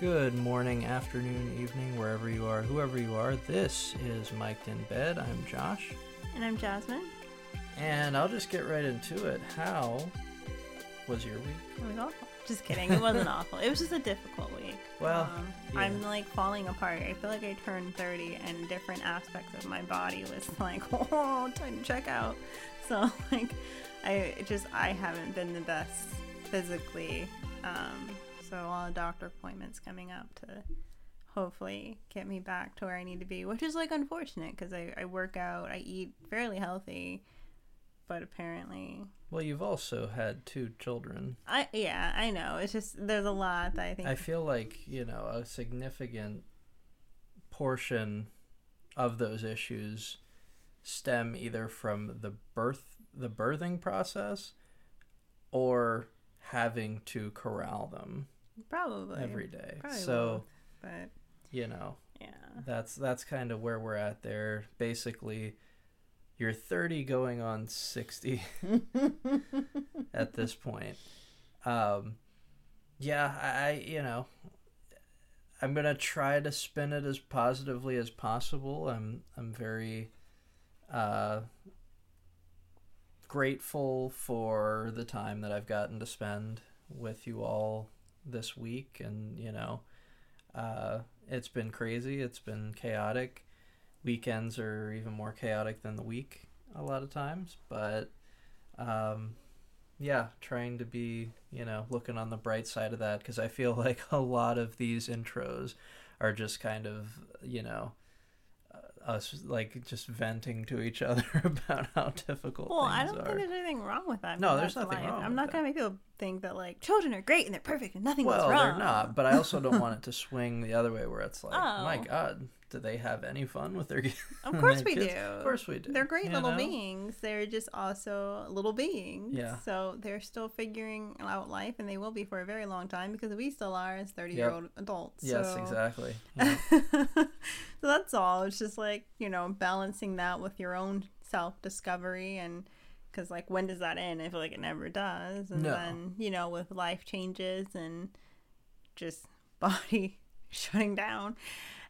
Good morning, afternoon, evening, wherever you are, whoever you are. This is Mic'd in Bed. I'm Josh, And I'm Jasmine. and I'll just get right into it. How was your week? It was awful. Just kidding. It wasn't awful. It was just a difficult week. Well, um, yeah. I'm like falling apart. I feel like I turned 30 and different aspects of my body was like, oh, time to check out. So like, I just I haven't been the best physically. Um, so a lot of doctor appointments coming up to hopefully get me back to where I need to be, which is like unfortunate because I, I work out, I eat fairly healthy, but apparently Well, you've also had two children. I yeah, I know. It's just there's a lot that I think I feel like, you know, a significant portion of those issues stem either from the birth the birthing process or having to corral them probably every day. probably so, both, but you know, yeah. that's that's kind of where we're at there. Basically, you're 30 going on 60 at this point. Um, yeah, I, I you know, I'm gonna try to spin it as positively as possible. I'm I'm very uh, grateful for the time that I've gotten to spend with you all this week, and you know, uh, it's been crazy. It's been chaotic. Weekends are even more chaotic than the week a lot of times, but um, yeah, trying to be, you know, looking on the bright side of that because I feel like a lot of these intros are just kind of, you know, uh, us like just venting to each other about how difficult Well, I don't are. think there's anything wrong with that. No, there's nothing life. wrong I'm not that. gonna make people think that like children are great and they're perfect and nothing well, goes wrong. Well, they're not, but I also don't want it to swing the other way where it's like, my Oh. God, do they have any fun with their? Of course we kids? do. Of course we do. They're great you little know? beings. They're just also little beings. Yeah. So they're still figuring out life, and they will be for a very long time because we still are as 30 year old adults. Yes, so. exactly. So that's all. It's just like, you know, balancing that with your own self discovery and because, like, when does that end? I feel like it never does. And No. then, you know, with life changes and just body shutting down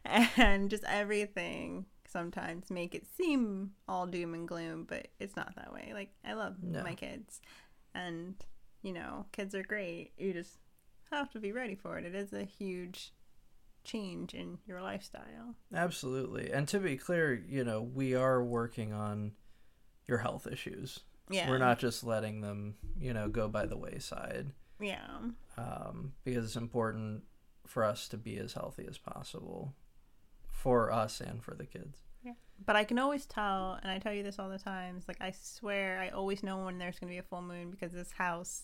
and just everything sometimes make it seem all doom and gloom, but it's not that way. Like, I love No. my kids and, you know, kids are great. You just have to be ready for it. It is a huge change in your lifestyle. Absolutely. And to be clear, you know, we are working on your health issues. Yeah. We're not just letting them, you know, go by the wayside Yeah. um, because it's important for us to be as healthy as possible for us and for the kids. Yeah. But I can always tell, and I tell you this all the time. It's like I swear, I always know when there's gonna be a full moon because this house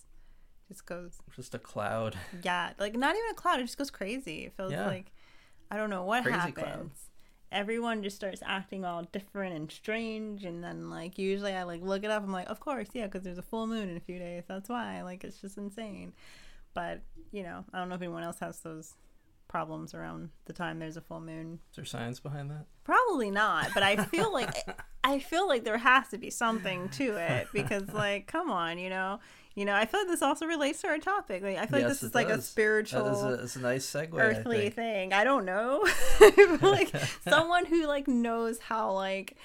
just goes, Just a cloud. yeah, like not even a cloud. It just goes crazy. It feels Yeah. like I don't know what Crazy happens. cloud. Everyone just starts acting all different and strange, and then like usually I like look it up. I'm like, of course, yeah, because there's a full moon in a few days. That's why. Like it's just insane. But you know, I don't know if anyone else has those problems around the time there's a full moon. Is there science behind that? Probably not, but I feel like I feel like there has to be something to it because like come on, you know. You know, I feel like this also relates to our topic. Like I feel like this is it like a spiritual is a, it's a nice segue. I earthly think. thing. I don't know. Like someone who like knows how like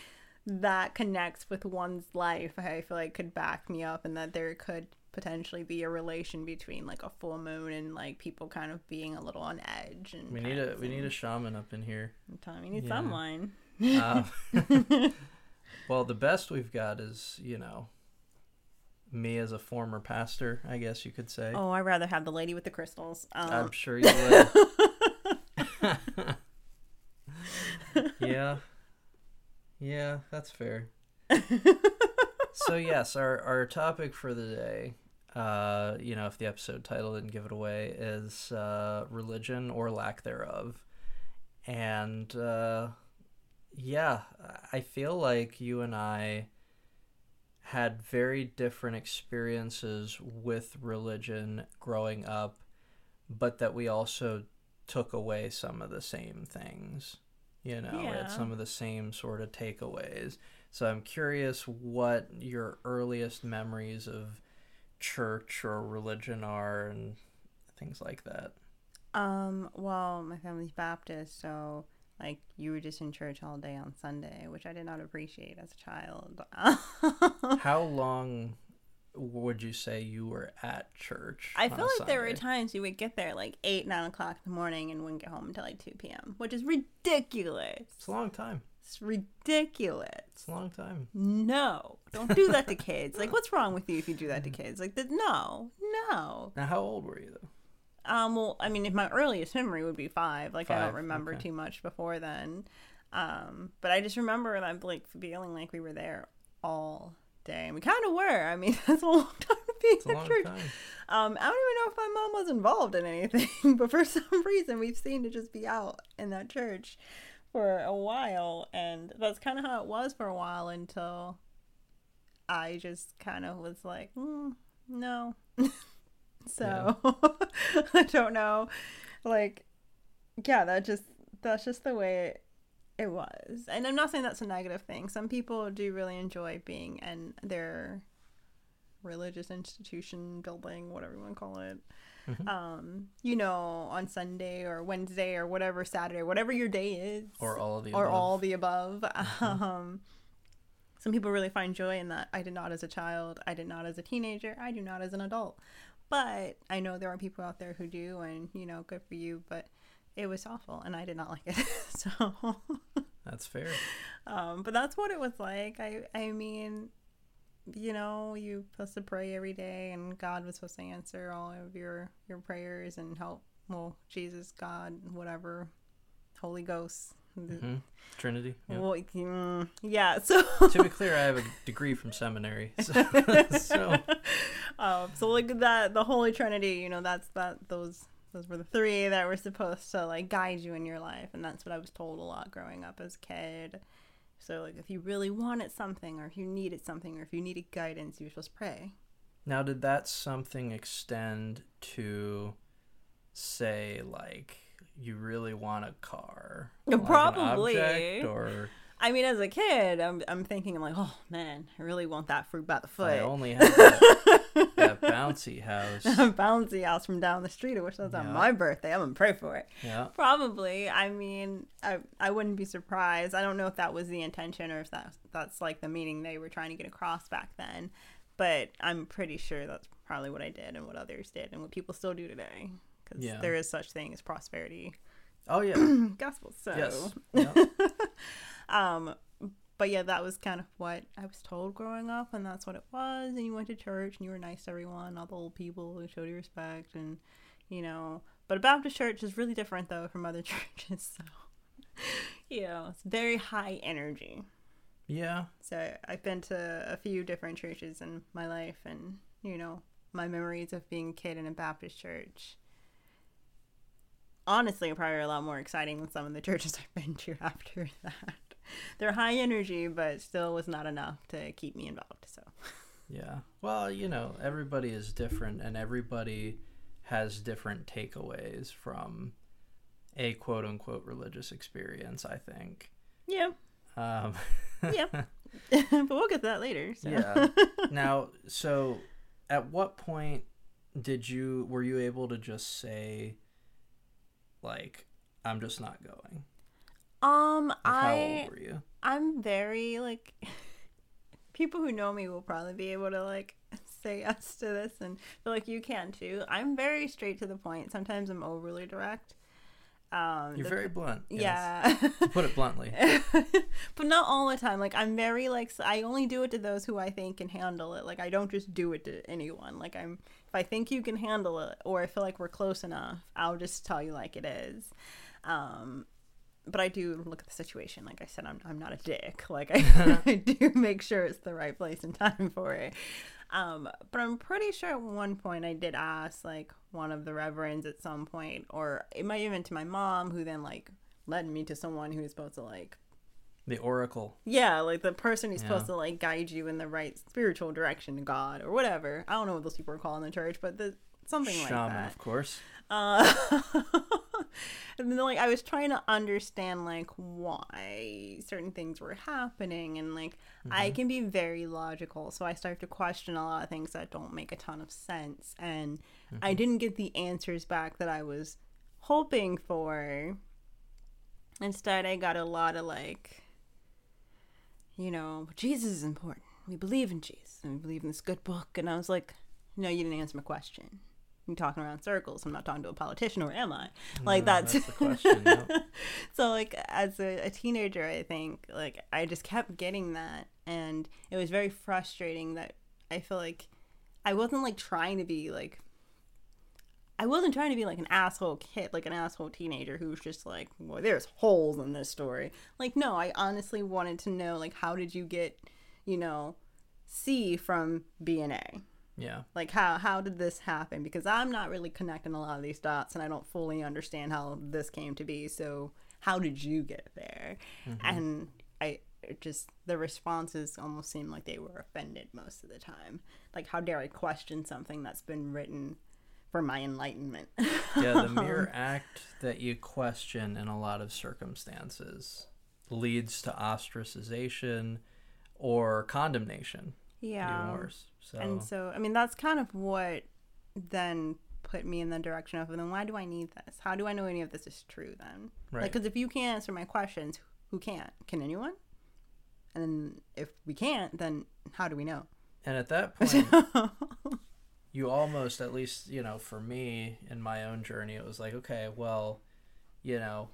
that connects with one's life, I feel like could back me up and that there could potentially be a relation between like a full moon and like people kind of being a little on edge and We need a we need a shaman up in here. I'm telling you, we need Yeah. someone. Uh, well, the best we've got is you know me as a former pastor, I guess you could say. Oh, I'd rather have the lady with the crystals. Um, I'm sure you would. yeah. Yeah, that's fair. so yes, our our topic for the day, uh, you know, if the episode title didn't give it away, is uh, religion or lack thereof. And uh, yeah, I feel like you and I had very different experiences with religion growing up, but that we also took away some of the same things. You know, we Yeah. had some of the same sort of takeaways. So I'm curious what your earliest memories of church or religion are and things like that. Um, well, my family's Baptist, so like you were just in church all day on Sunday, which I did not appreciate as a child. How long would you say you were at church? I feel like there were times you would get there like eight, nine o'clock in the morning and wouldn't get home until like two p.m., which is ridiculous. It's a long time. It's ridiculous. It's a long time. No, don't do that to kids. Like, what's wrong with you if you do that to kids? Like, the, no, no. Now, how old were you though? Um, well, I mean, if my earliest memory would be five, like I don't remember okay. too much before then. Um, but I just remember that like feeling like we were there all day, and we kind of were. I mean, that's a long time to be It's a in long church. Um, I don't even know if my mom was involved in anything, but for some reason we've seen to just be out in that church for a while, and that's kind of how it was for a while until I just kind of was like, mm, no. so I don't know, like, yeah, that just that's just the way it, it was, and I'm not saying that's a negative thing. Some people do really enjoy being in their religious institution building, whatever you want to call it. Mhm. Um, you know, on Sunday or Wednesday or whatever Saturday, whatever your day is, Or all of the or above. all the above. Um, some people really find joy in that. I did not as a child. I did not as a teenager. I do not as an adult. But I know there are people out there who do, and you know, good for you. But it was awful, and I did not like it. so, That's fair. um, but that's what it was like. I, I mean, you know, you supposed to pray every day, and God was supposed to answer all of your your prayers and help. Well, Jesus, God, whatever, Holy Ghost. Hmm Trinity. Yeah. Well, mm, yeah. So, to be clear, I have a degree from seminary. So, so um, so like that, the Holy Trinity. You know, that's that. Those those were the three that were supposed to like guide you in your life, and that's what I was told a lot growing up as a kid. So like, if you really wanted something, or if you needed something, or if you needed guidance, you were supposed to pray. now, did that something extend to, say, like you really want a car? Yeah, Like probably. or I mean, as a kid, I'm I'm thinking I'm like, oh man, I really want that fruit by the foot. I only have that, that bouncy house. bouncy house from down the street. I wish that was on my birthday. I'm gonna pray for it. Yeah. Probably. I mean, I I wouldn't be surprised. I don't know if that was the intention or if that that's like the meaning they were trying to get across back then, but I'm pretty sure that's probably what I did and what others did and what people still do today. Because Yeah. there is such thing as prosperity Oh yeah. gospel. So, yes. Yeah. um, but yeah, that was kind of what I was told growing up, and that's what it was. And you went to church and you were nice to everyone, all the old people who showed you respect, and you know. But a Baptist church is really different though from other churches. So, you know, it's very high energy. Yeah. So I've been to a few different churches in my life, and you know, my memories of being a kid in a Baptist church. Honestly, probably a lot more exciting than some of the churches I've been to after that. They're high energy, but still was not enough to keep me involved. So Yeah. Well, you know, everybody is different and everybody has different takeaways from a quote unquote religious experience, I think. yeah, Um, yeah. but we'll get to that later. So. yeah. Now, so at what point did you were you able to just say like I'm just not going? Um, Like, how I old were you? I'm very like people who know me will probably be able to like say yes to this and feel like you can too. I'm very straight to the point. Sometimes I'm overly direct. Um You're the- very blunt. yeah. To put it bluntly. but not all the time. Like I'm very like I only do it to those who I think can handle it. Like I don't just do it to anyone. Like I'm if I think you can handle it or I feel like we're close enough, I'll just tell you like it is. Um but I do look at the situation. Like I said, I'm, I'm not a dick. Like I, I do make sure it's the right place and time for it. Um, but I'm pretty sure at one point I did ask like one of the reverends at some point, or it might even to my mom, who then like led me to someone who was supposed to like The oracle. yeah, like the person who's supposed to like guide you in the right spiritual direction to God or whatever. I don't know what those people are calling the church, but the something like that. of course. Uh, and then like I was trying to understand like why certain things were happening and like I can be very logical, so I start to question a lot of things that don't make a ton of sense and I didn't get the answers back that I was hoping for. Instead, I got a lot of like, you know, Jesus is important. We believe in Jesus and we believe in this good book. And I was like, no, you didn't answer my question. You're talking around circles. I'm not talking to a politician, or am I? Like No, that's, that's the question, no. so like as a, a teenager, I think like I just kept getting that, and it was very frustrating that I feel like I wasn't like trying to be like I wasn't trying to be like an asshole kid, like an asshole teenager who's just like, well, there's holes in this story. Like, no, I honestly wanted to know, like, how did you get, you know, C from B and A? Yeah. Like, how how did this happen? Because I'm not really connecting a lot of these dots, and I don't fully understand how this came to be. So, how did you get there? Mm-hmm. And I just the responses almost seemed like they were offended most of the time. Like, how dare I question something that's been written for my enlightenment? Yeah, the mere act that you question in a lot of circumstances leads to ostracization or condemnation. yeah. Even worse. So, And so, I mean, that's kind of what then put me in the direction of, then why do I need this? How do I know any of this is true then? right. Like, because if you can't answer my questions, who can't? Can anyone? And then if we can't, then how do we know? and at that point, you almost, at least, you know, for me in my own journey, it was like, okay, well, you know,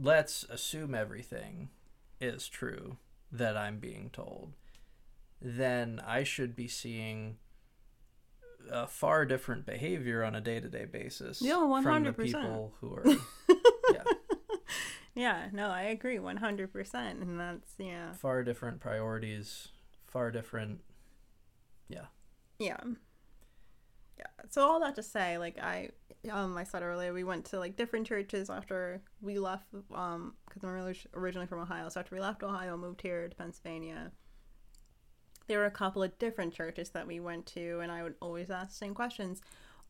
let's assume everything is true that I'm being told. Then I should be seeing a far different behavior on a day to day basis Yeah, from the 100%. people who are. yeah, yeah, no, I agree 100%. And that's, yeah. far different priorities, far different. Yeah. Yeah. So all that to say, like I, um, I said earlier, we went to like different churches after we left, um, because I'm originally from Ohio. So after we left Ohio, moved here to Pennsylvania. There were a couple of different churches that we went to, and I would always ask the same questions.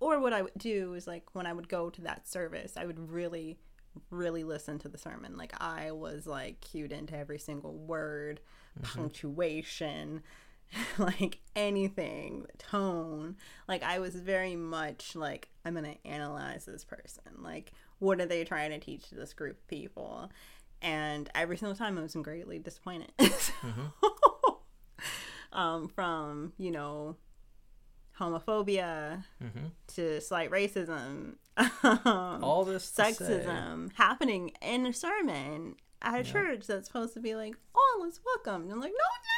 Or what I would do is like when I would go to that service, I would really, really listen to the sermon. Like I was like cued into every single word, punctuation, like anything, tone. Like I was very much like I'm gonna analyze this person. Like what are they trying to teach to this group of people? And every single time I was greatly disappointed. um, from you know homophobia hmm to slight racism, um, All this sexism happening in a sermon at a Yeah. church that's supposed to be like all is welcome. And I'm like, no, no,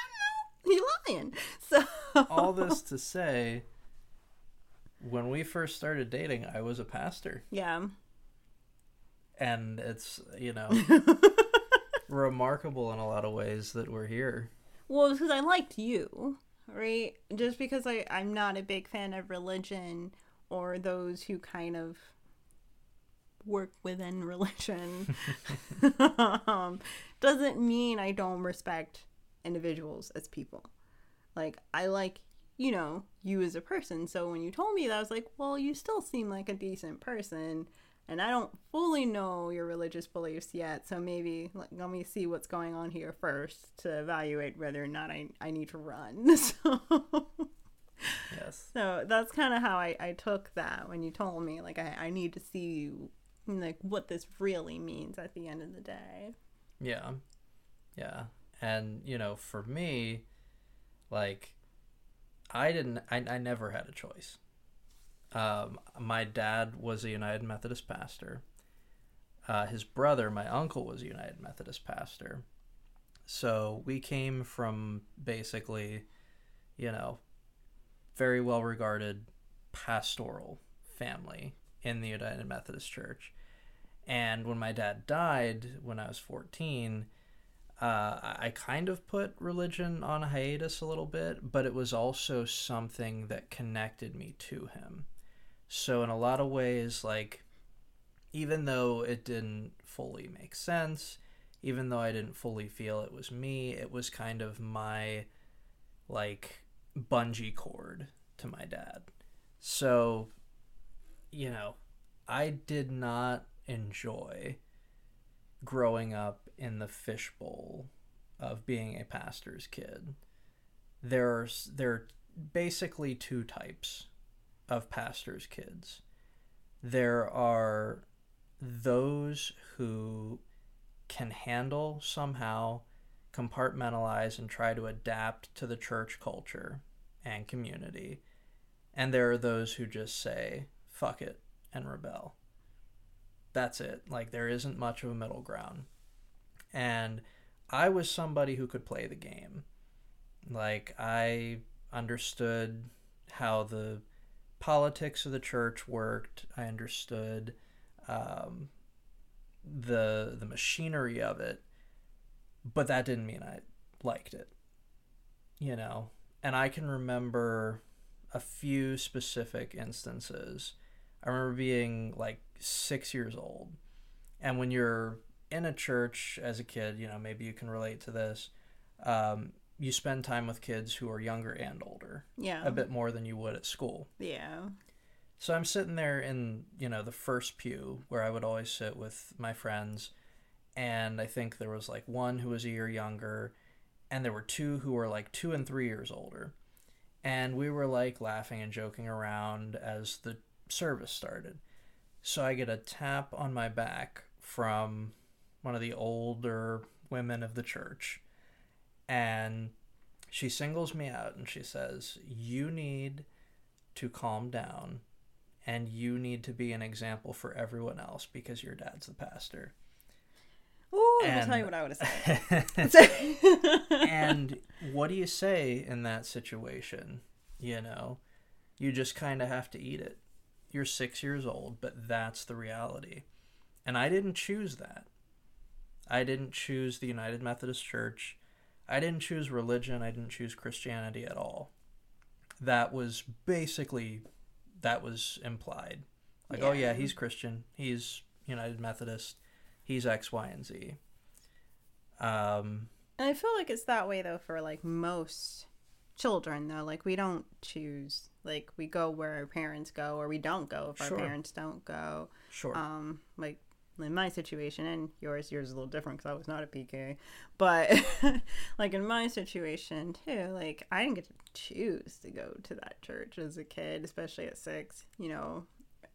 you're lying. So all this to say, when we first started dating, I was a pastor, yeah, and it's you know remarkable in a lot of ways that we're here. well, because I liked you, right? Just because I I'm not a big fan of religion or those who kind of work within religion um, doesn't mean I don't respect individuals as people. Like I like you know you as a person. So when you told me that, I was like, well, you still seem like a decent person. And I don't fully know your religious beliefs yet, so maybe like, let me see what's going on here first to evaluate whether or not I, I need to run. So, Yes. so that's kind of how I, I took that when you told me like I, I need to see you, like what this really means at the end of the day. Yeah. Yeah. And, you know, for me, like, I didn't, I, I never had a choice. Um, my dad was a United Methodist pastor. Uh, his brother, my uncle, was a United Methodist pastor. So we came from basically, you know, very well regarded pastoral family in the United Methodist Church. And when my dad died when I was 14, uh, I kind of put religion on hiatus a little bit, but it was also something that connected me to him. So, in a lot of ways, like, even though it didn't fully make sense, even though I didn't fully feel it was me, it was kind of my, like, bungee cord to my dad. So, you know, I did not enjoy growing up in the fishbowl of being a pastor's kid. There's there are basically two types of pastors' kids. there are those who can handle somehow compartmentalize and try to adapt to the church culture and community. And there are those who just say, fuck it, and rebel. That's it. Like, there isn't much of a middle ground. And I was somebody who could play the game. Like, I understood how the politics of the church worked. I understood um, the the machinery of it, but that didn't mean I liked it. You know, and I can remember a few specific instances. I remember being like six years old, and when you're in a church as a kid, you know, maybe you can relate to this. Um, you spend time with kids who are younger and older. Yeah. A bit more than you would at school. Yeah. So I'm sitting there in, you know, the first pew where I would always sit with my friends. And I think there was like one who was a year younger, and there were two who were like two and three years older. And we were like laughing and joking around as the service started. So I get a tap on my back from one of the older women of the church and she singles me out and she says, You need to calm down and you need to be an example for everyone else because your dad's the pastor. Ooh, And- I'll tell you what I would have said. and what do you say in that situation? You know, you just kind of have to eat it. You're six years old, but that's the reality. And I didn't choose that. I didn't choose the United Methodist Church. I didn't choose religion. I didn't choose Christianity at all. That was basically that was implied. Like, oh yeah, Yeah. he's Christian. He's United Methodist. He's X, Y, and Z. Um, And I feel like it's that way though for like most children though. Like we don't choose. Like we go where our parents go, or we don't go if Sure. our parents don't go. sure. Um, like in my situation and yours, yours is a little different because I was not a PK. But like in my situation too, like I didn't get to choose to go to that church as a kid, especially at six. You know,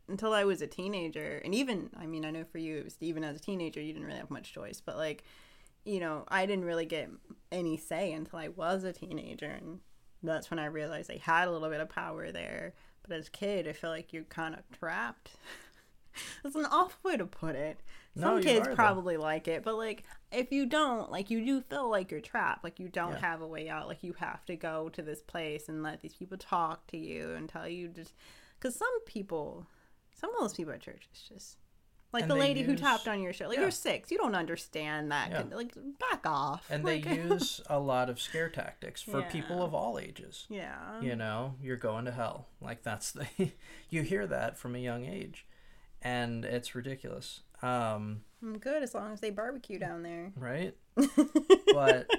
until I was a teenager, and even I mean, I know for you, it was even as a teenager, you didn't really have much choice. But like, you know, I didn't really get any say until I was a teenager, and that's when I realized I had a little bit of power there. But as a kid, I feel like you're kind of trapped. That's an awful way to put it. Some you kids are, though. probably like it, but like if you don't, like you do feel like you're trapped. Like you don't Yeah. have a way out. Like you have to go to this place and let these people talk to you and tell you just because some people, some of those people at church is just like And the lady who use- tapped on your shoulder. Like yeah. you're six, you don't understand that. Yeah. Like back off. and they use a lot of scare tactics for people of all ages yeah. you know you're going to hell like that's the you hear that from a young age and it's ridiculous. Um I'm good as long as they barbecue down there. right? But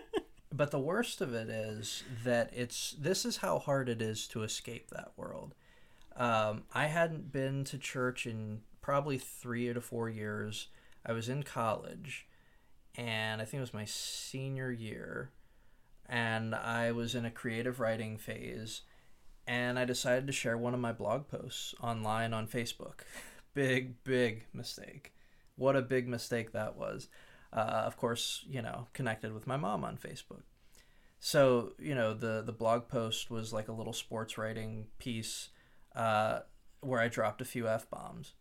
but the worst of it is that it's this is how hard it is to escape that world. Um i hadn't been to church in probably three to four years. I was in college and i think it was my senior year and i was in a creative writing phase and i decided to share one of my blog posts online on facebook big big mistake what a big mistake that was uh, of course, you know, connected with my mom on Facebook. So, you know, the the blog post was like a little sports writing piece uh, where I dropped a few f bombs,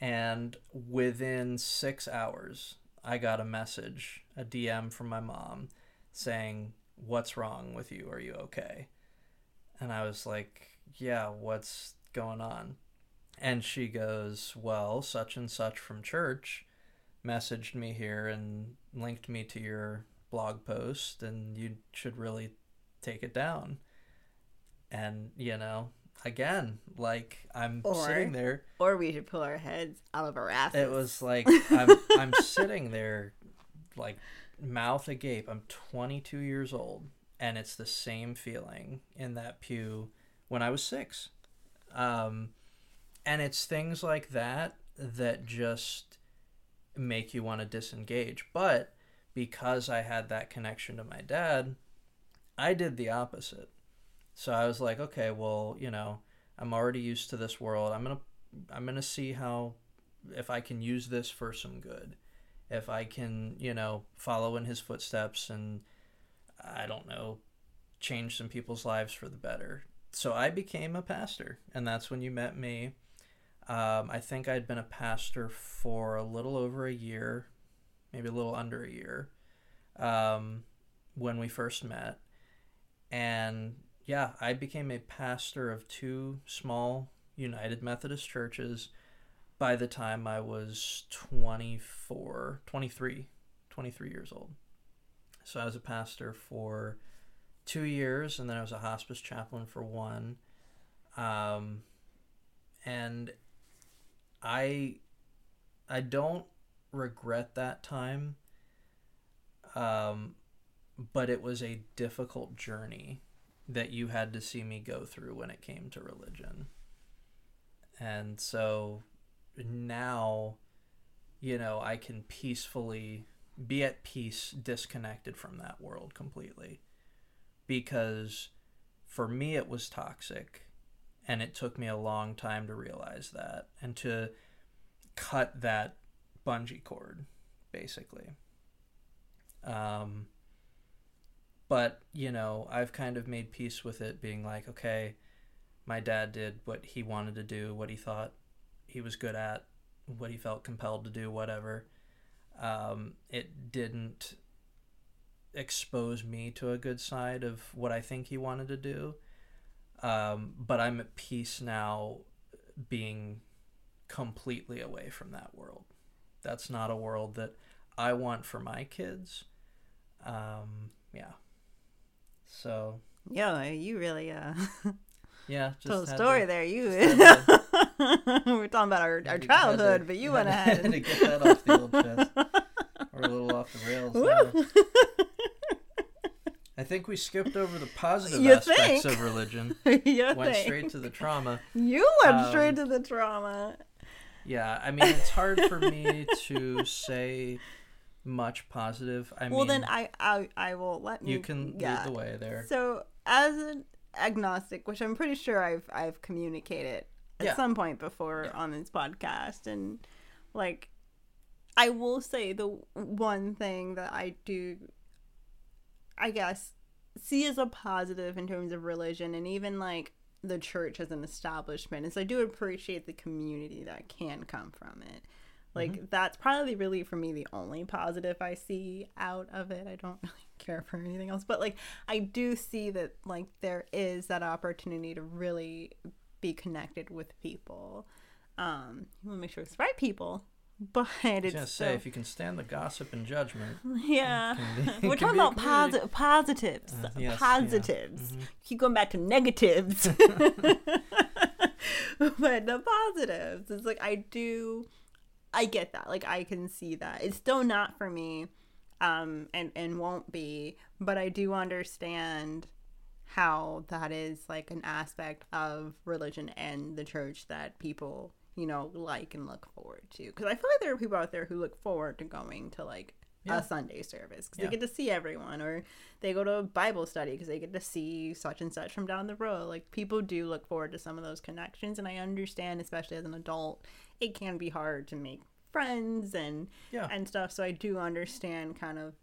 and within six hours, I got a message, a DM from my mom, saying, "What's wrong with you? Are you okay?" And I was like, "Yeah, what's going on?" And she goes, "Well, such and such from church." messaged me here and linked me to your blog post and you should really take it down and you know again like i'm Or- sitting there Or we should pull our heads out of our asses. it was like i'm i'm sitting there like mouth agape i'm 22 years old and it's the same feeling in that pew when i was 6 um and it's things like that that just make you want to disengage. But because I had that connection to my dad, I did the opposite. So I was like, okay, well, you know, I'm already used to this world. I'm going to I'm gonna see how if I can use this for some good, if I can you know follow in his footsteps and I don't know change some people's lives for the better. So I became a pastor, and that's when you met me. Um, I think I'd been a pastor for a little over a year, maybe a little under a year, um, when we first met. And yeah, I became a pastor of two small United Methodist churches by the time I was 24, 23, 23 years old. So I was a pastor for two years, and then I was a hospice chaplain for one. Um, and I, I don't regret that time. Um, but it was a difficult journey that you had to see me go through when it came to religion. And so now, you know, I can peacefully be at peace disconnected from that world completely. Because for me, it was toxic. And it took me a long time to realize that and to cut that bungee cord, basically. Um, but, you know, I've kind of made peace with it being like, okay, my dad did what he wanted to do, what he thought he was good at, what he felt compelled to do, whatever. Um, it didn't expose me to a good side of what I think he wanted to do. Um, but I'm at peace now being completely away from that world. That's not a world that I want for my kids. Um, yeah. So yeah, you really uh yeah, just told a story to, there. You we're talking about our, our childhood, to, but you went ahead to get that off the old chest. We're a little off the rails. I think we skipped over the positive you aspects think? of religion. you went think? straight to the trauma. You went um, straight to the trauma. Yeah, I mean it's hard for me to say much positive. I mean well, mean, then I, I I will let me. You can yeah. lead the way there. So as an agnostic, which I'm pretty sure I've I've communicated at yeah. some point before yeah. on this podcast, and like I will say the one thing that I do, I guess, see as a positive in terms of religion, and even like the church as an establishment is I do appreciate the community that can come from it. Like mm-hmm. that's probably really for me the only positive I see out of it. I don't really care for anything else, but like I do see that like there is that opportunity to really be connected with people. Um, you want to make sure it's the right people, but it's just say if you can stand the gossip and judgment. Yeah, be, we're talking about posi- positives. Uh, yes, positives. Yeah. Mm-hmm. Keep going back to negatives, but the positives. It's like I do I get that. Like I can see that. It's still not for me um and and won't be, but I do understand how that is like an aspect of religion and the church that people, you know, like and look forward to. Cuz I feel like there are people out there who look forward to going to like yeah. a Sunday service because yeah. they get to see everyone, or they go to a Bible study because they get to see such and such from down the road. Like people do look forward to some of those connections, and I understand, especially as an adult, it can be hard to make friends and yeah. and stuff. So I do understand kind of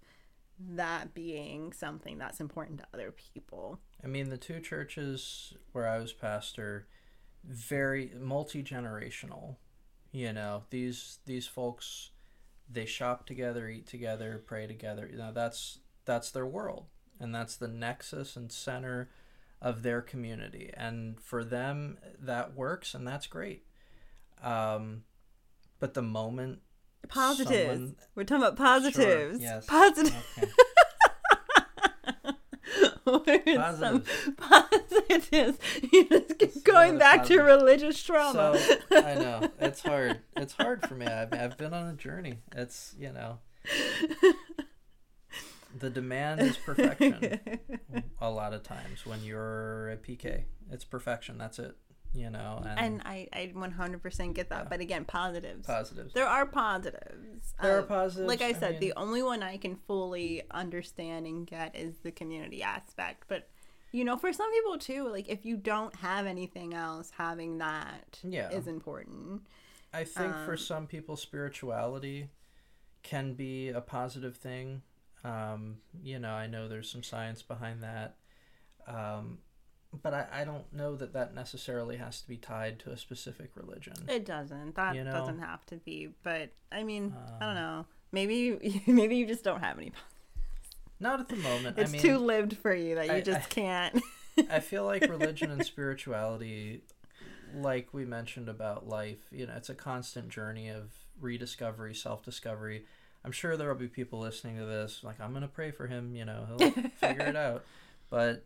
that being something that's important to other people. I mean, the two churches where I was pastor, very multi generational. You know, these these folks, they shop together, eat together, pray together. You know, that's that's their world, and that's the nexus and center of their community. And for them, that works, and that's great. Um, but the moment positives, someone... we're talking about positives. Sure, yes. Positive. Okay. positives. positives. You just keep going back to religious trauma. So, I know it's hard. It's hard for me. I've, I've been on a journey. It's you know, the demand is perfection. a lot of times when you're a PK, it's perfection. That's it you know and, and i i 100% get that yeah. but again positives positives there are positives there uh, are positives like i said I mean, the only one i can fully understand and get is the community aspect but you know, for some people too, like if you don't have anything else, having that Yeah. is important. I think for Um, some people, spirituality can be a positive thing. Um, you know, I know there's some science behind that. Um, but I, I don't know that that necessarily has to be tied to a specific religion. It doesn't. That You know? doesn't have to be. But I mean, I don't know. Maybe maybe you just don't have any. Not at the moment. It's I mean, too lived for you that you I- just I- can't. I feel like religion and spirituality, like we mentioned about life, you know, it's a constant journey of rediscovery, self discovery. I'm sure there will be people listening to this, like, I'm going to pray for him, you know, he'll figure it out. But,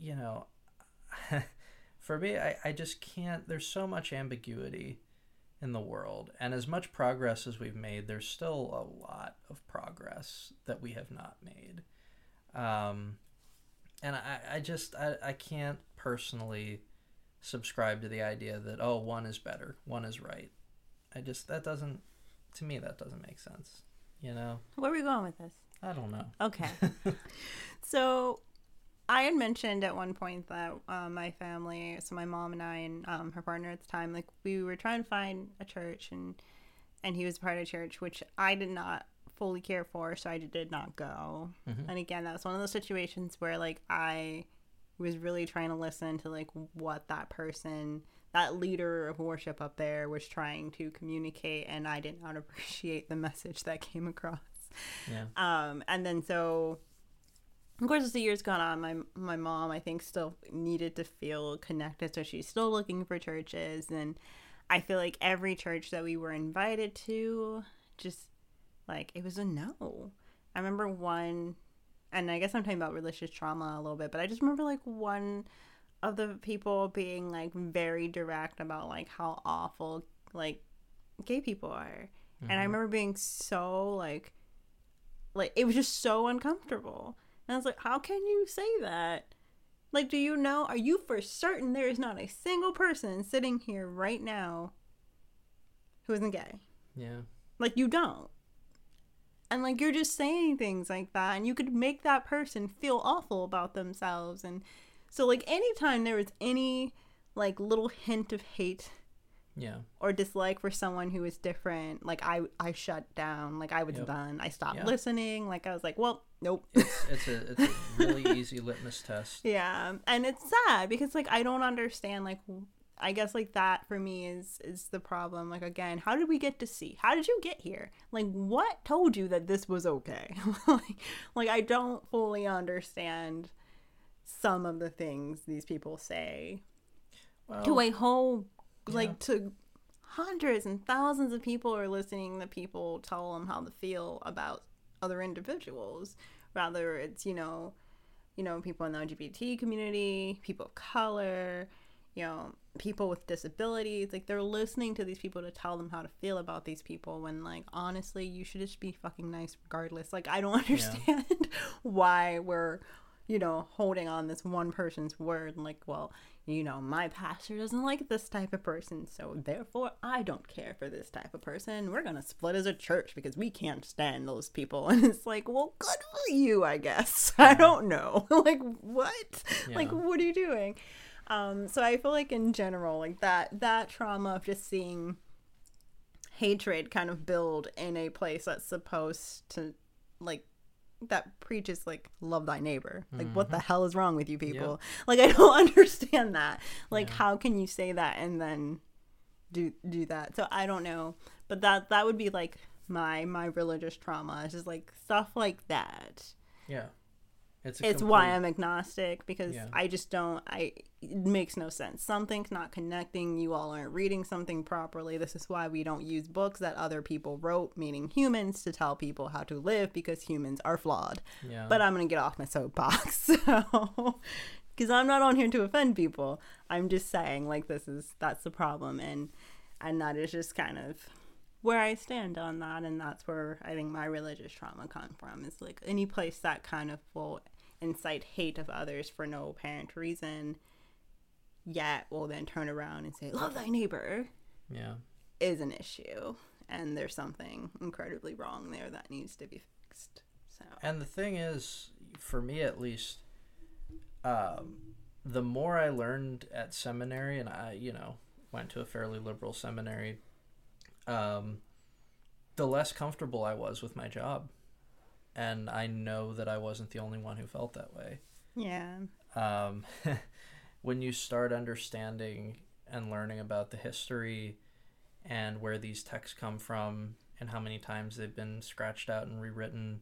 you know, for me, I, I just can't, there's so much ambiguity in the world. And as much progress as we've made, there's still a lot of progress that we have not made. Um, and I, I just I, I can't personally subscribe to the idea that oh one is better one is right i just that doesn't to me that doesn't make sense you know Where are we going with this? i don't know Okay. so I had mentioned at one point that uh, my family, so my mom and I and um, her partner at the time, like we were trying to find a church, and and he was part of a church which I did not fully care for, so I did not go. Mhm. And again, that was one of those situations where like I was really trying to listen to like what that person that leader of worship up there was trying to communicate and i did not appreciate the message that came across yeah um, and then so, of course, as the years gone on, my my mom I think still needed to feel connected, so she's still looking for churches, and I feel like every church that we were invited to, just like it was a no. I remember one, and I guess I'm talking about religious trauma a little bit, but I just remember like one of the people being like very direct about like how awful like gay people are. And I mm-hmm. remember being so like like it was just so uncomfortable. And I was like, how can you say that? Like, do you know? Are you for certain there is not a single person sitting here right now who isn't gay? yeah Like, you don't. And like, you're just saying things like that, and you could make that person feel awful about themselves. And so, like, anytime there was any like little hint of hate yeah or dislike for someone who is different like i i shut down like i was Yep. done i stopped Yeah. listening like i was like well nope. It's, it's a it's a really easy litmus test. Yeah and it's sad because like i don't understand like I guess like that for me is is the problem. Like again how did we get to see? How did you get here? Like what told you that this was okay? Like, like i don't fully understand some of the things these people say well, to a whole like to hundreds and thousands of people are listening to people tell them how to feel about other individuals rather it's you know you know people in the lgbt community people of color you know people with disabilities like they're listening to these people to tell them how to feel about these people when like honestly you should just be fucking nice regardless. Like i don't understand why we're you know holding on this one person's word. Like well you know my pastor doesn't like this type of person so therefore i don't care for this type of person. We're gonna split as a church because we can't stand those people. And it's like well good for you i guess. I don't know. Like what? Like what are you doing? Um so i feel like in general like that that trauma of just seeing hatred kind of build in a place that's supposed to like that preaches like love thy neighbor. Like what the mm-hmm. hell is wrong with you people? Like i don't understand that. Like Yeah. how can you say that and then do do that? So i don't know. But that that would be like my my religious trauma it's just like stuff like that. Yeah it's it's why I'm agnostic because Yeah. I just don't. I it makes no sense. Something's not connecting. You all aren't reading something properly. This is why we don't use books that other people wrote, meaning humans, to tell people how to live because humans are flawed. yeah But I'm gonna get off my soapbox, so because I'm not on here to offend people. I'm just saying like this is that's the problem, and and that is just kind of where I stand on that, and that's where I think my religious trauma comes from. Is like any place that kind of will incite hate of others for no apparent reason, yet will then turn around and say love thy neighbor yeah is an issue, and there's something incredibly wrong there that needs to be fixed. So And the thing is, for me at least, um, the more I learned at seminary, and I, you know, went to a fairly liberal seminary, um, the less comfortable I was with my job. And I know that I wasn't the only one who felt that way. Yeah. Um, when you start understanding and learning about the history and where these texts come from and how many times they've been scratched out and rewritten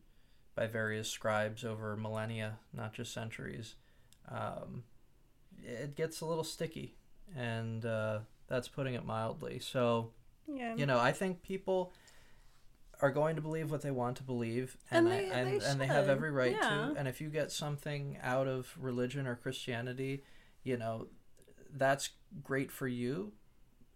by various scribes over millennia, not just centuries, um, it gets a little sticky. And uh, that's putting it mildly. So, Yeah. you know, I think people are going to believe what they want to believe, And and I- they- and, they and they have every right yeah. to. And if you get something out of religion or Christianity, you know, that's great for you.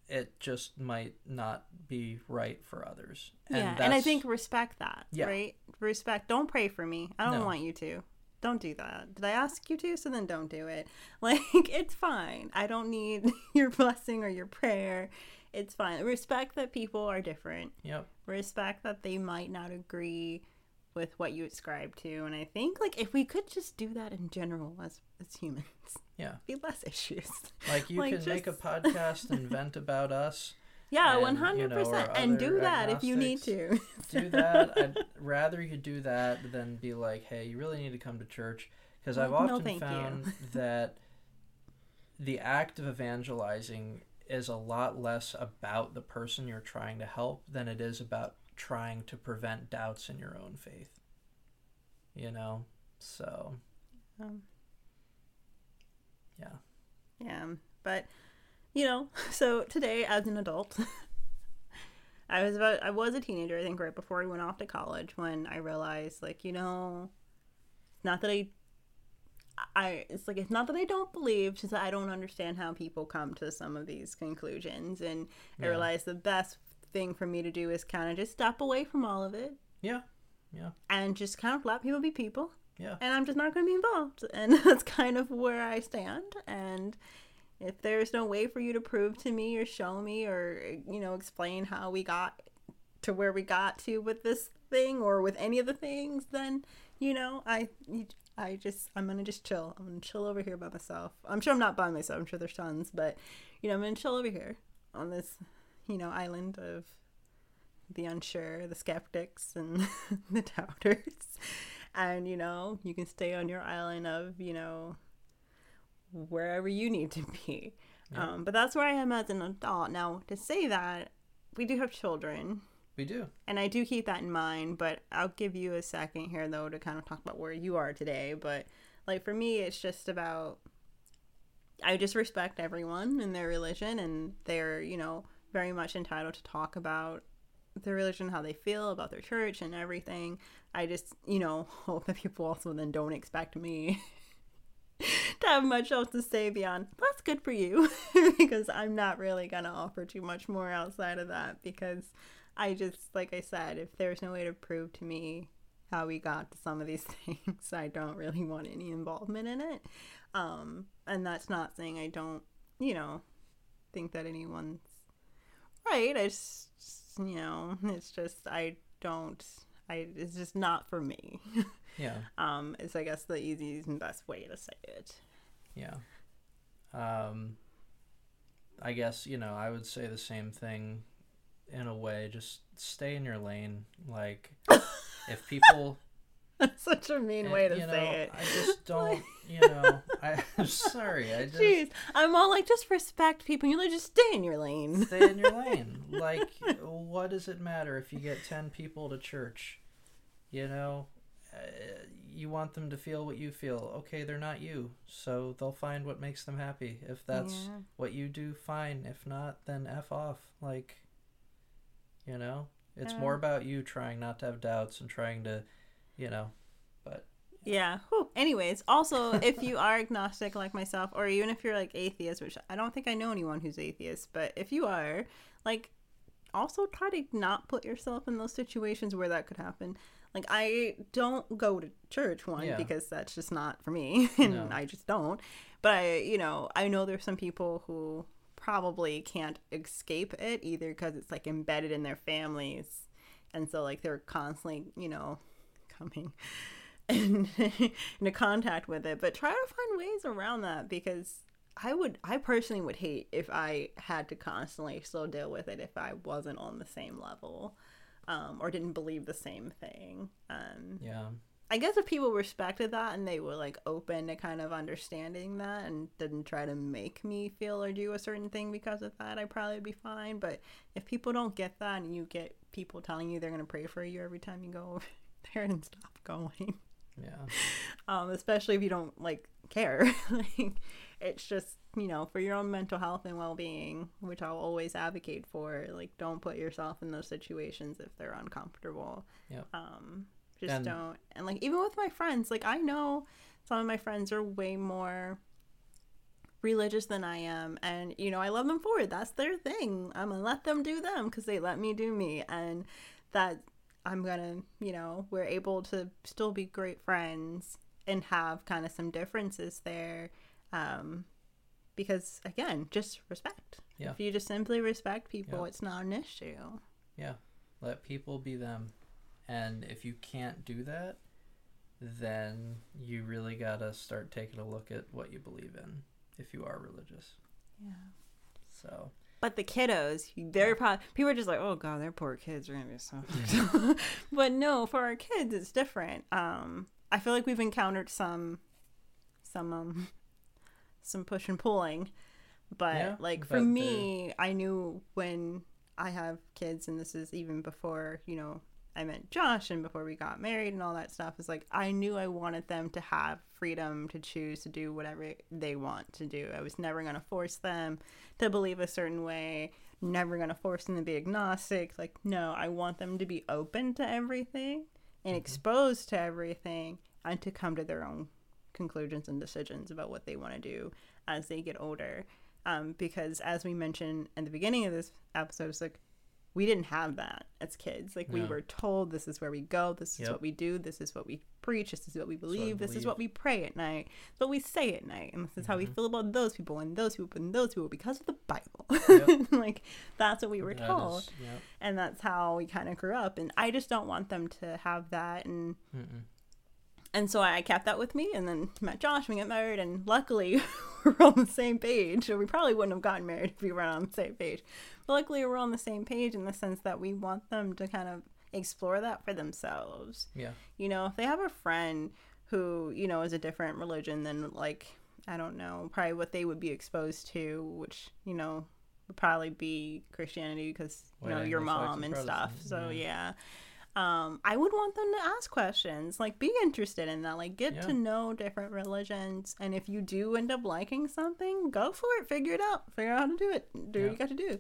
It just might not be right for others. yeah. And I think respect that. Yeah. Right? Respect. Don't pray for me. I don't No. want you to. Don't do that. Did I ask you to? So then don't do it. Like, it's fine. I don't need your blessing or your prayer. It's fine. Respect that people are different. Yep. Respect that they might not agree with what you ascribe to. And I think, like, if we could just do that in general as, as humans, Yeah. be less issues. Like you Like, can make a podcast and vent about us. Yeah, And, one you hundred know, or percent. And other do that if you need to. do that. I'd rather you do that than be like, hey, you really need to come to church. Because I've Well, no, often found that the act of evangelizing is a lot less about the person you're trying to help than it is about trying to prevent doubts in your own faith. You know? So, Um, yeah. Yeah, but you know, so today as an adult, I was about I was a teenager, I think right before I went off to college when I realized like, you know, not that I I it's like it's not that I don't believe, it's just that I don't understand how people come to some of these conclusions and I realize the best thing for me to do is kind of just step away from all of it Yeah. Yeah. and just kind of let people be people Yeah. and I'm just not going to be involved. And that's kind of where I stand. And if there's no way for you to prove to me or show me or, you know, explain how we got to where we got to with this thing or with any of the things, then, you know, I. I just, I'm gonna just chill. I'm gonna chill over here by myself. I'm sure I'm not by myself. I'm sure there's tons, but, you know, I'm gonna chill over here on this, you know, island of the unsure, the skeptics, and the doubters. And, you know, you can stay on your island of, you know, wherever you need to be. Yeah. Um, but that's where I am as an adult. Now, to say that, we do have children, We do. and I do keep that in mind, but I'll give you a second here, though, to kind of talk about where you are today. But, like, for me, it's just about I just respect everyone and their religion, and they're, you know, very much entitled to talk about their religion, how they feel about their church, and everything. I just, you know, hope that people also then don't expect me to have much else to say beyond that's good for you because I'm not really gonna offer too much more outside of that because I just like I said, if there's no way to prove to me how we got to some of these things, I don't really want any involvement in it. Um, and that's not saying I don't, you know, think that anyone's right. I just, you know, it's just I don't. I it's just not for me. Yeah. um, is I guess the easiest and best way to say it. Yeah. Um, I guess, you know, I would say the same thing in a way. Just stay in your lane. Like, if people. That's such a mean and, way to you know, say it. I just don't, you know, I, I'm sorry. I just. Jeez, I'm all like, just respect people. You're like, just stay in your lane. Stay in your lane. Like, what does it matter if you get 10 people to church? You know, uh, you want them to feel what you feel. Okay, they're not you, so they'll find what makes them happy. If that's Yeah. what you do, fine. If not, then F off. Like, you know, it's Yeah. more about you trying not to have doubts and trying to, you know, but Yeah. Whew. Anyways, also, if you are agnostic like myself, or even if you're like atheist, which I don't think I know anyone who's atheist, but if you are, like, also try to not put yourself in those situations where that could happen. Like, I don't go to church, one, Yeah. because that's just not for me, and No. I just don't. But I, you know, I know there's some people who probably can't escape it either because it's like embedded in their families. And so, like, they're constantly, you know, coming into contact with it, but try to find ways around that because I would I personally would hate if I had to constantly still deal with it if I wasn't on the same level um, or didn't believe the same thing. Um, Yeah. I guess if people respected that and they were like open to kind of understanding that and didn't try to make me feel or do a certain thing because of that, I probably would be fine. But if people don't get that and you get people telling you they're going to pray for you every time you go over there and stop going, Yeah. um, especially if you don't like care, like it's just you know for your own mental health and well-being, which I'll always advocate for. Like, don't put yourself in those situations if they're uncomfortable Yeah. um just And- don't and like even with my friends like i know some of my friends are way more religious than i am and you know i love them for it that's their thing i'm gonna let them do them because they let me do me and that i'm gonna you know we're able to still be great friends and have kind of some differences there um because again just respect Yeah. if you just simply respect people Yeah. it's not an issue Yeah. Let people be them. And if you can't do that, then you really got to start taking a look at what you believe in if you are religious. yeah So, But the kiddos, they're probably people are just like, oh god, they're poor kids are gonna be so. but no, for our kids, it's different. Um, I feel like we've encountered some, some um, some push and pulling, but Yeah, like but for they're- me, I knew when I have kids, and this is even before you know I met Josh and before we got married and all that stuff. Is like I knew I wanted them to have freedom to choose to do whatever they want to do. I was never gonna force them to believe a certain way. Never gonna force them to be agnostic. Like, no, I want them to be open to everything and exposed to everything and to come to their own conclusions and decisions about what they want to do as they get older. Um, because as we mentioned in the beginning of this episode, it's like we didn't have that as kids. Like we were told this is where we go, this is Yep. what we do, this is what we preach, this is what we what believe, this is what we pray at night, what we say at night, and this is how we mm-hmm. feel about those people and those people and those people because of the Bible. Yep. like that's what we were that told. is- yep. and that's how we kind of grew up. And i just don't want them to have that. And Mm-mm. and so i kept that with me. And then met josh. We got married. And luckily we're on the same page. Or we probably wouldn't have gotten married if we weren't on the same page. But luckily we're on the same page in the sense that we want them to kind of explore that for themselves. Yeah. you know if they have a friend who you know is a different religion than like i don't know probably what they would be exposed to which you know would probably be christianity because you know White your mom and stuff. So yeah. yeah um i would want them to ask questions like be interested in that like get Yeah. to know different religions and if you do end up liking something go for it figure it out figure out how to do it do what you got to do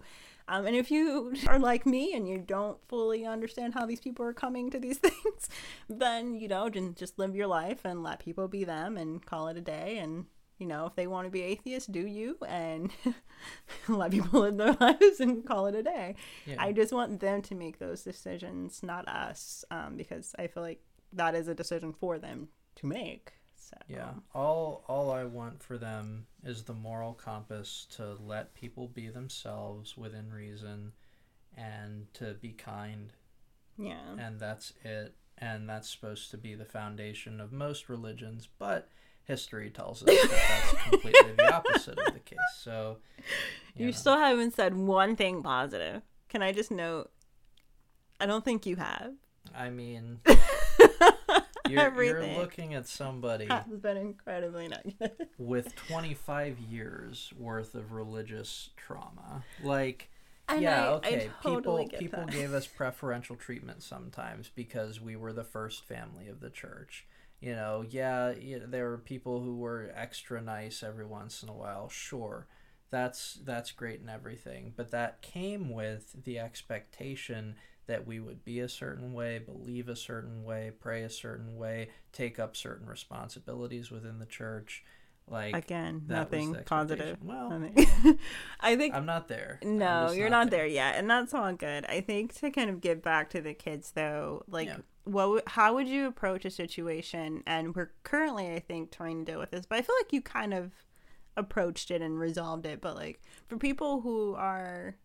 um, and if you are like me and you don't fully understand how these people are coming to these things, then you know, just just live your life and let people be them and call it a day. And you know, if they want to be atheists, do you and let people live their lives and call it a day. Yeah. I just want them to make those decisions, not us, um, because I feel like that is a decision for them to make. So Yeah. All all I want for them is the moral compass to let people be themselves within reason and to be kind yeah, and that's it. And that's supposed to be the foundation of most religions, but history tells us that that's completely the opposite of the case. So you know. still haven't said one thing positive. Can I just note? I don't think you have. I mean you're, you're looking at somebody Has been incredibly negative. with 25 years worth of religious trauma. Like, And yeah, I- I okay, totally people people that. gave us preferential treatment sometimes because we were the first family of the church. You know, yeah, yeah, there were people who were extra nice every once in a while. Sure, that's that's great and everything, but that came with the expectation that we would be a certain way, believe a certain way, pray a certain way, take up certain responsibilities within the church. Like Again, nothing positive. Well, I think, I think I'm not there. No, you're not there yet, and that's all good. I think to kind of get back to the kids though, like Yeah. What how would you approach a situation and we're currently I think trying to deal with this, but I feel like you kind of approached it and resolved it, but like for people who are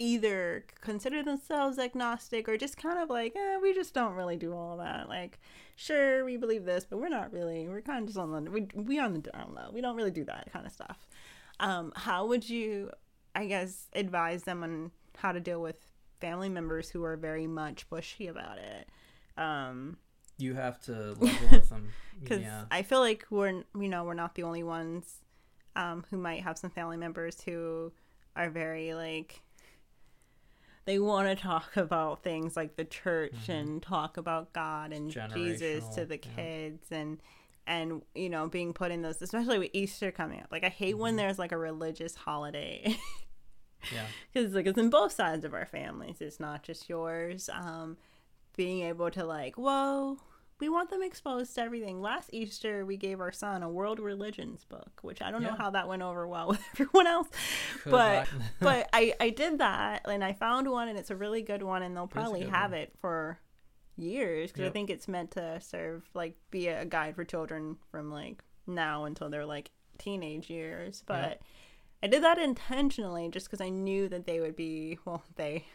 either consider themselves agnostic or just kind of like, eh, we just don't really do all that. Like, sure, we believe this, but we're not really. We're kind of just on the we we on the down low. We don't really do that kind of stuff. Um, how would you, I guess, advise them on how to deal with family members who are very much pushy about it? Um, You have to level with them. because Yeah. I feel like we're you know we're not the only ones um, who might have some family members who are very like they want to talk about things like the church and talk about God and Jesus to the yeah. kids and and you know being put in those especially with Easter coming up like I hate when there's like a religious holiday Yeah. because like it's in both sides of our families. It's not just yours. Um being able to like whoa we want them exposed to everything. Last easter we gave our son a world religions book which i don't know how that went over well with everyone else. Could but but i i did that and i found one and it's a really good one and they'll probably have one. it for years because i think it's meant to serve like be a guide for children from like now until they're like teenage years. But Yep. I did that intentionally just because I knew that they would be, well, they,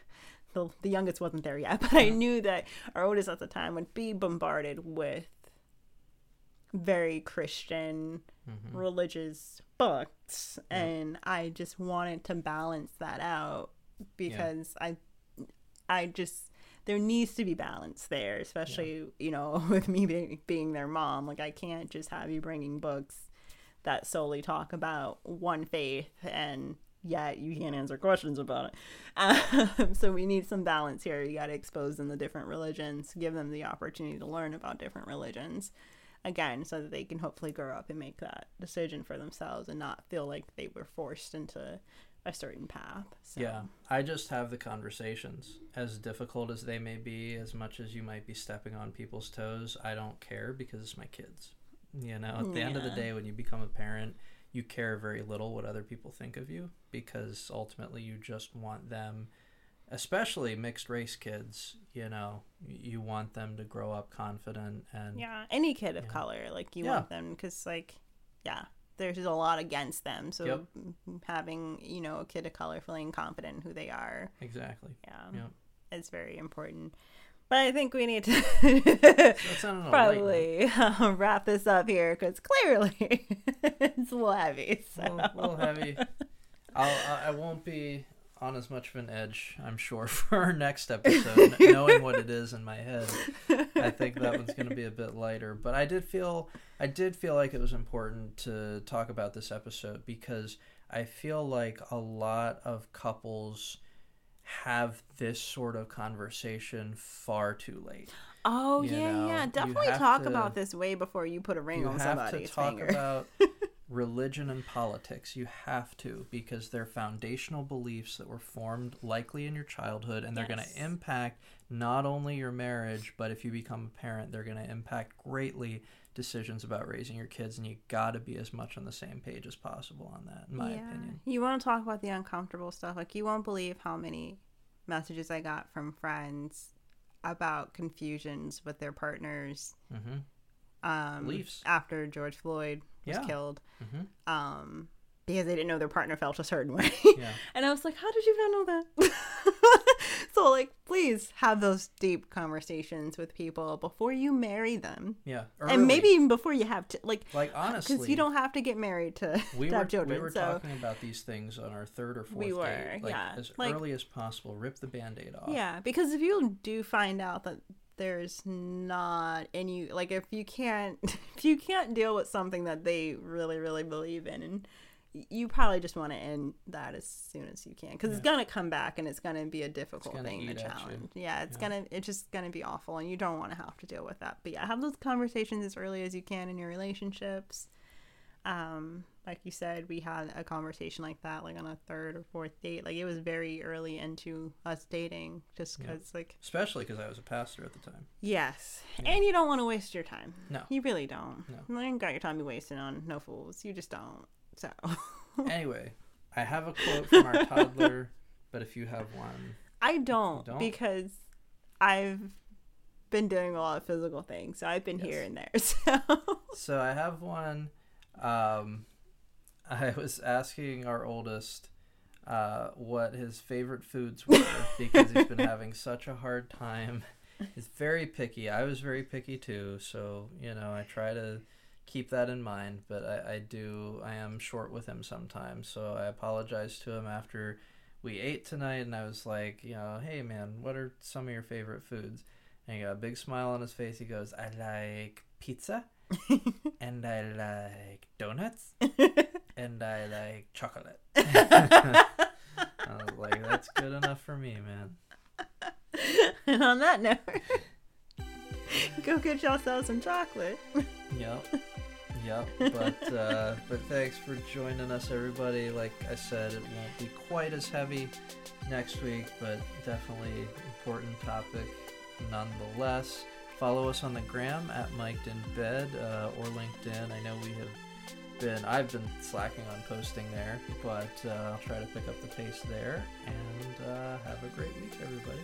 the, the youngest wasn't there yet, but I knew that our oldest at the time would be bombarded with very Christian Mhm. religious books. And I just wanted to balance that out because I, I just, there needs to be balance there, especially, you know, with me being, being their mom. Like, I can't just have you bringing books that solely talk about one faith and yet you can't answer questions about it. Um, so we need some balance here. You got to expose them to different religions, give them the opportunity to learn about different religions. Again, so that they can hopefully grow up and make that decision for themselves and not feel like they were forced into a certain path. So. Yeah, I just have the conversations. As difficult as they may be, as much as you might be stepping on people's toes, I don't care because it's my kids. You know, at the end of the day, when you become a parent, you care very little what other people think of you because ultimately you just want them, especially mixed race kids, you know, you want them to grow up confident and Yeah, any kid of Yeah. color, like you Yeah. want them because, like, yeah, there's a lot against them. So Yep. having you know a kid of color feeling confident in who they are, exactly. yeah, Yep. is very important. But I think we need to probably uh, wrap this up here because clearly it's a little heavy. So. a little, little heavy. I'll, I I won't be on as much of an edge, I'm sure, for our next episode, knowing what it is in my head. I think that one's going to be a bit lighter, but I did feel I did feel like it was important to talk about this episode because I feel like a lot of couples have this sort of conversation far too late. Oh You yeah, know, yeah. Definitely talk to- about this way before you put a ring you on have to somebody's talk finger. about religion and politics you have to because they're foundational beliefs that were formed likely in your childhood and they're going to impact not only your marriage but if you become a parent they're going to impact greatly decisions about raising your kids and you got to be as much on the same page as possible on that in my opinion You want to talk about the uncomfortable stuff. Like, you won't believe how many messages I got from friends about confusions with their partners hmm um, Beliefs. after George Floyd was Yeah. killed hmm um, because they didn't know their partner felt a certain way. yeah and I was like, how did you not know that? so, like, please have those deep conversations with people before you marry them. yeah And maybe even before you have to, like, like honestly because you don't have to get married to, we to were, have children. we were so talking about these things on our third or fourth We were, date like yeah. as Like- early as possible rip the band-aid off Yeah, because if you do find out that there's not any like if you can't if you can't deal with something that they really really believe in and you probably just want to end that as soon as you can because it's gonna come back and it's gonna be a difficult thing to eat at you. challenge. Yeah, it's Yeah. gonna it's just gonna be awful and you don't want to have to deal with that. But yeah, have those conversations as early as you can in your relationships. Um, like you said, we had a conversation like that, like on a third or fourth date. Like it was very early into us dating, just Yeah. because, like, especially because I was a pastor at the time. yes, Yeah. and you don't want to waste your time. No. you really don't. No. You ain't got your time to be wasting on no fools. You just don't. So, Anyway, I have a quote from our toddler, but if you have one, I don't, don't? because I've been doing a lot of physical things. So I've been here and there. So so I have one. Um, I was asking our oldest uh, what his favorite foods were because he's been having such a hard time. He's very picky. I was very picky too, so you know I try to keep that in mind. But I, I do I am short with him sometimes, so I apologize to him after we ate tonight, and I was like, you know, hey man, what are some of your favorite foods? And he got a big smile on his face. He goes, I like pizza, and I like donuts, and I like chocolate. I was like, that's good enough for me, man. and on that note, go get yourself some chocolate. Yep. Yep. But uh, but thanks for joining us, everybody. Like I said, it won't be quite as heavy next week, but definitely important topic nonetheless. Follow us on the gram at Mic'd in Bed uh, or LinkedIn. I know we have been I've been slacking on posting there, but uh, I'll try to pick up the pace there. And uh, have a great week, everybody.